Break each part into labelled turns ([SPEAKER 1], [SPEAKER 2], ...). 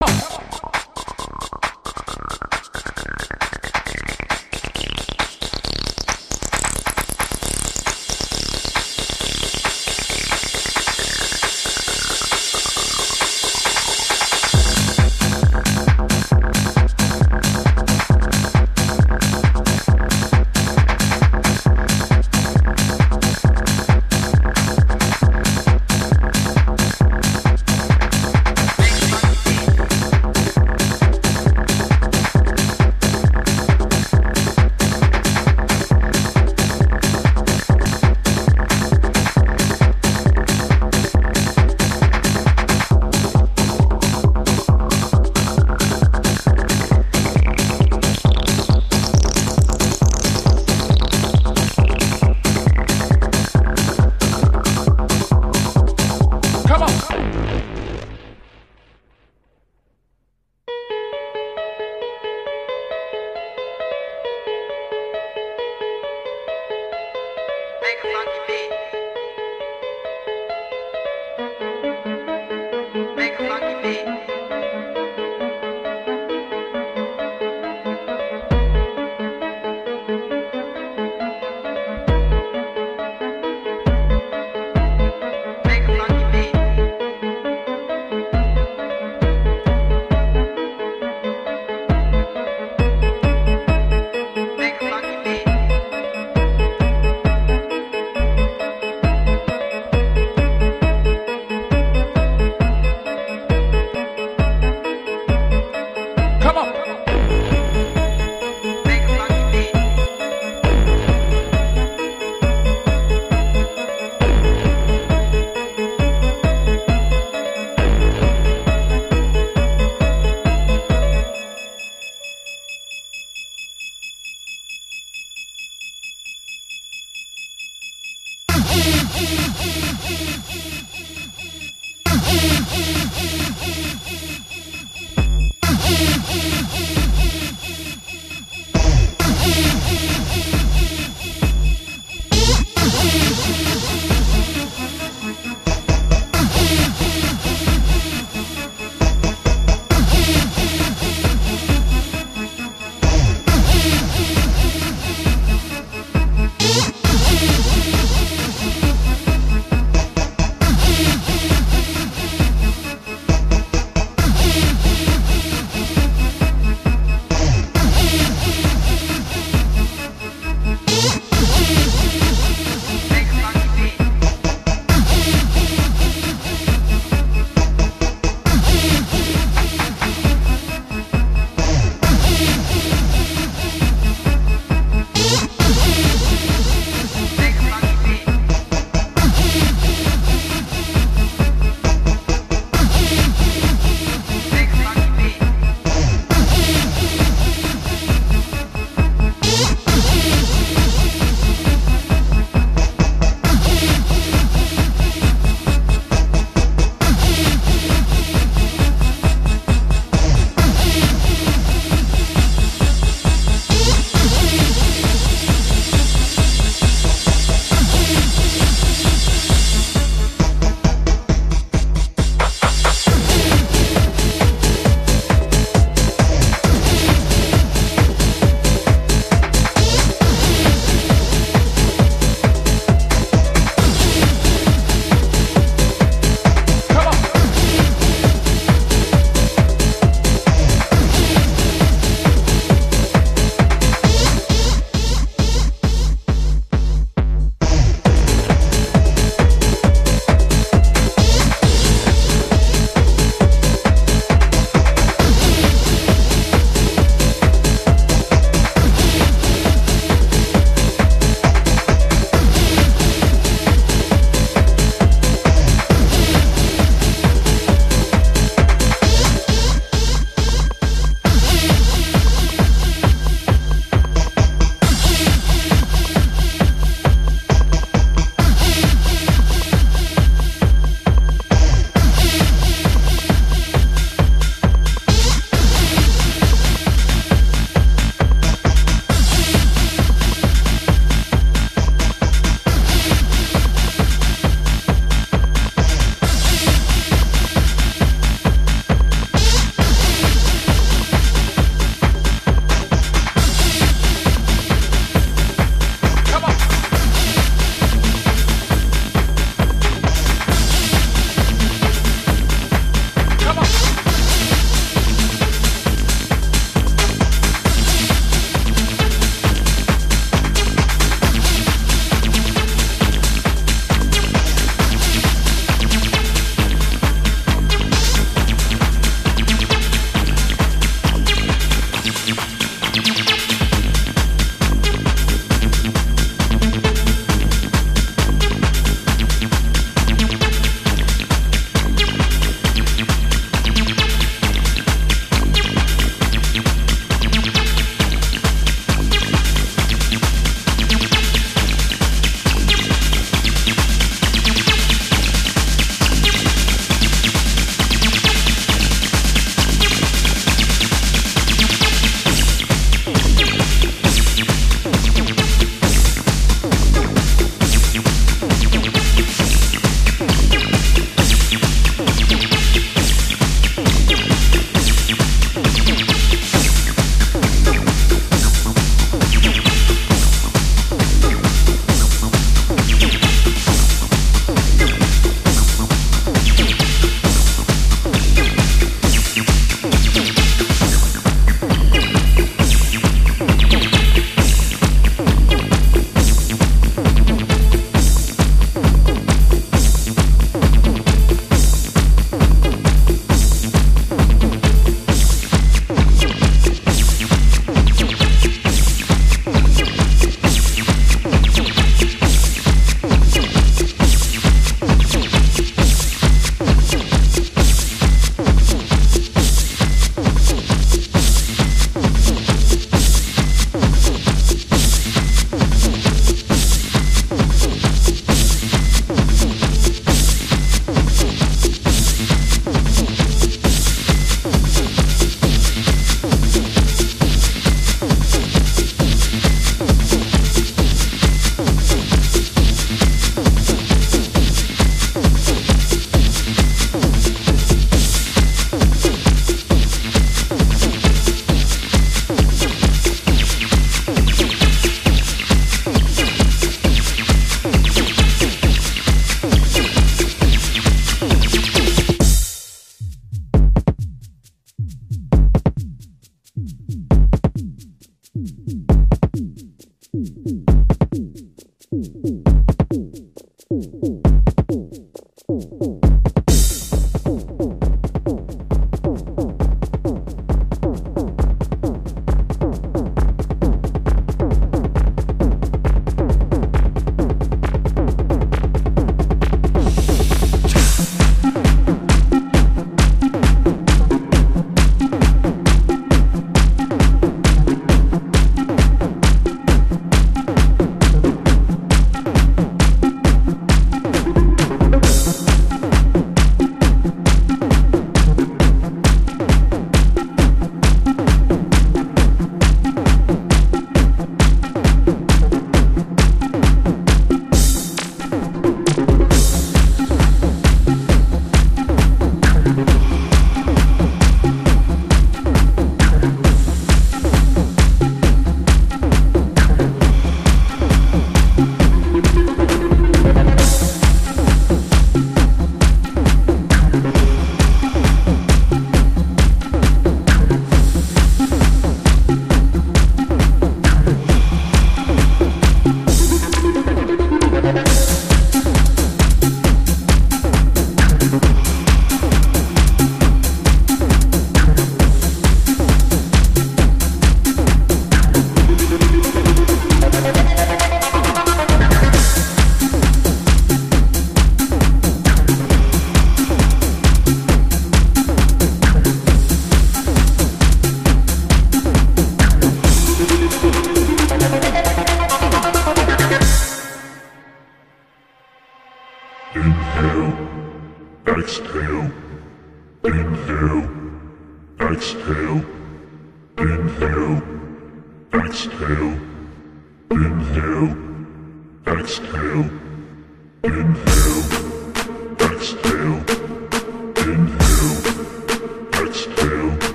[SPEAKER 1] Oh.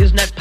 [SPEAKER 1] is not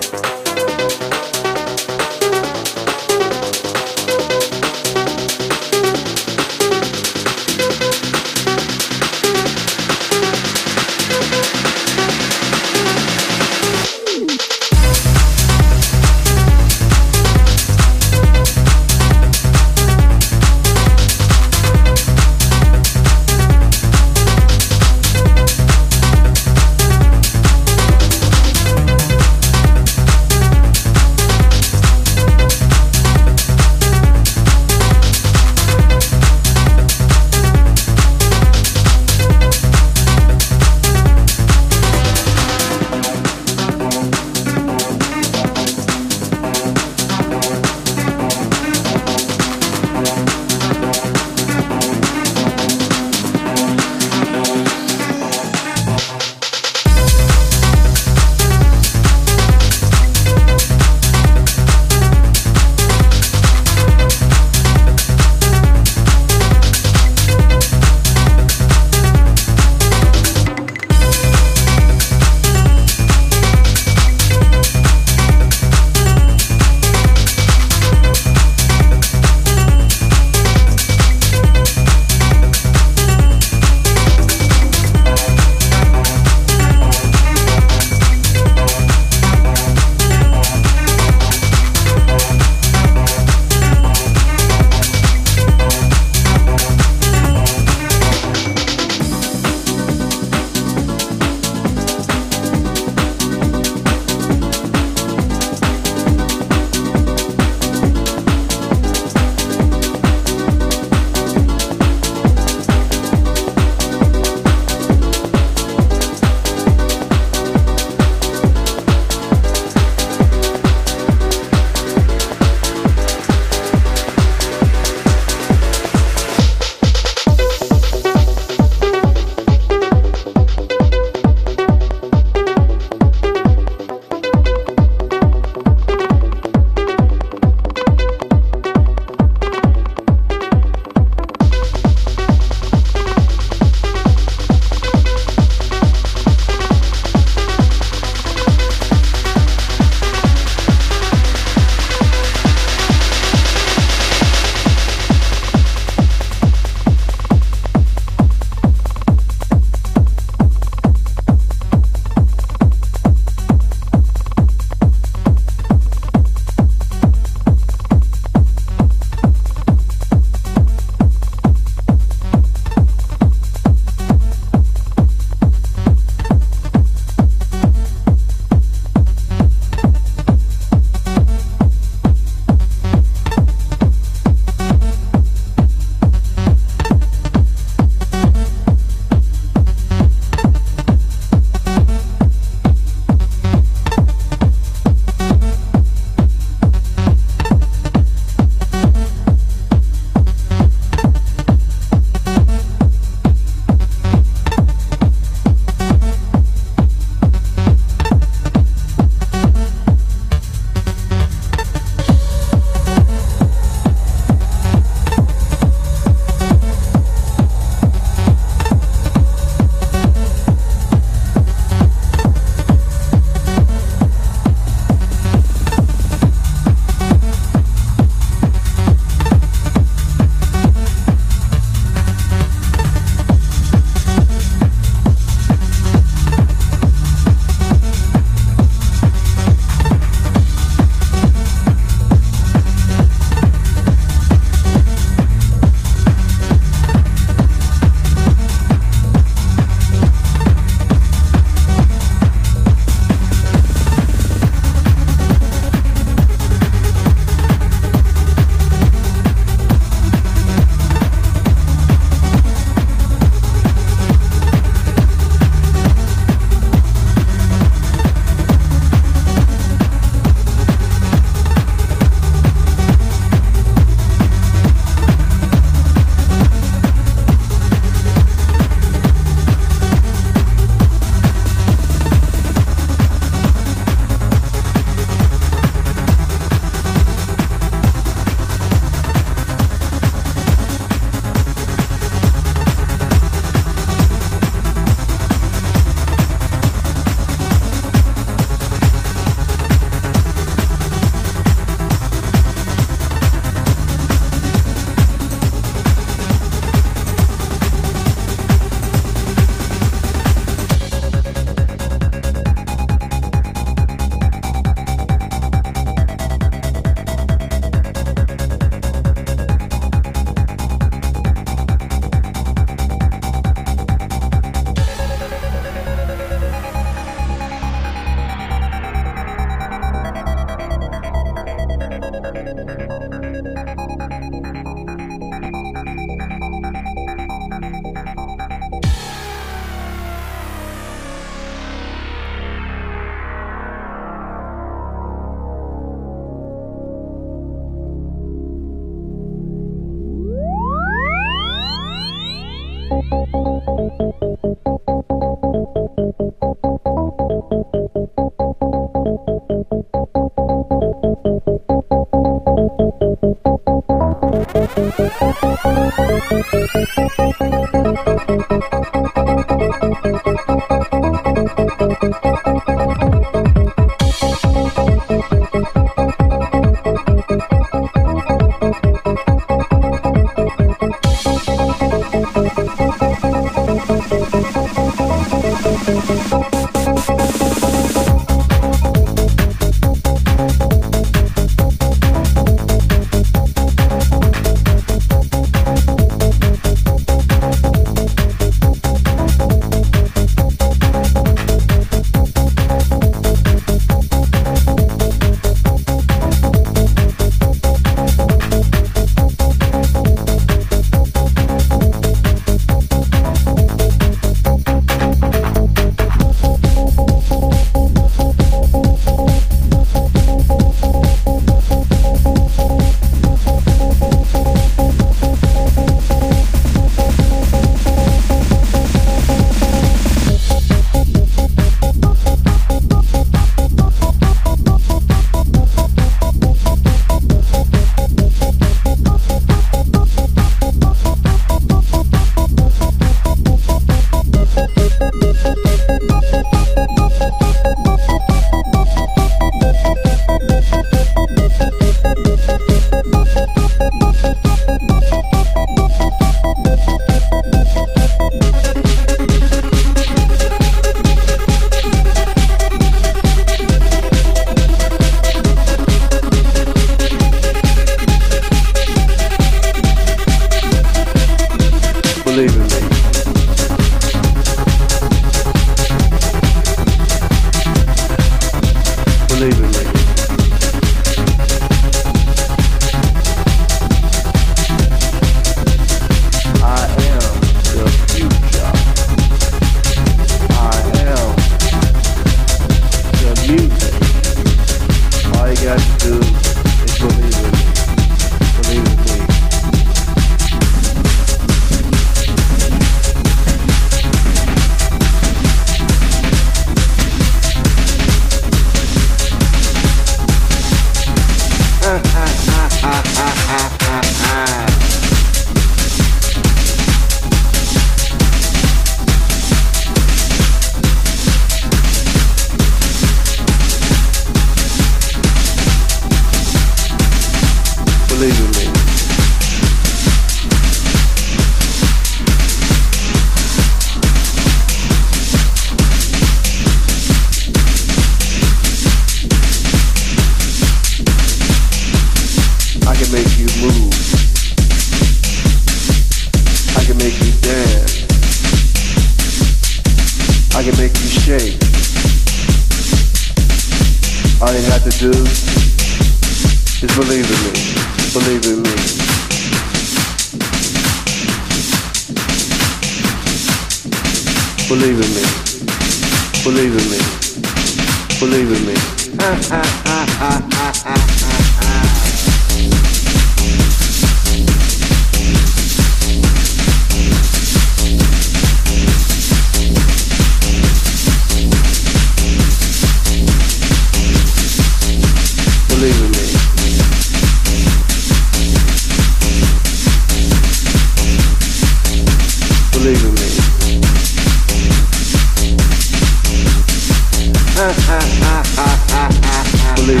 [SPEAKER 2] Believe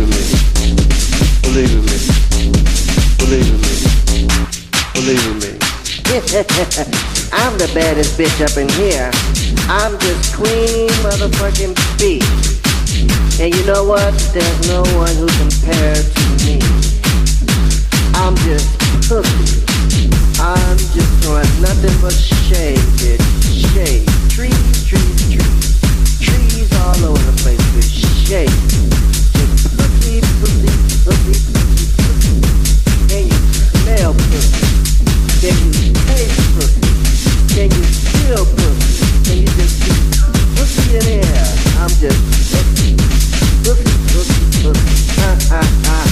[SPEAKER 3] in me. Believe in me. Believe in me. Believe in me.
[SPEAKER 2] I'm the baddest bitch up in here. I'm just queen motherfucking B. And you know what? There's no one who compares to me. I'm just pussy. I'm just nothing but shade, Trees, trees, trees. Trees all over the place with Can you? Can you? Can you? Can you just in? I'm just. Ha, ha, ha.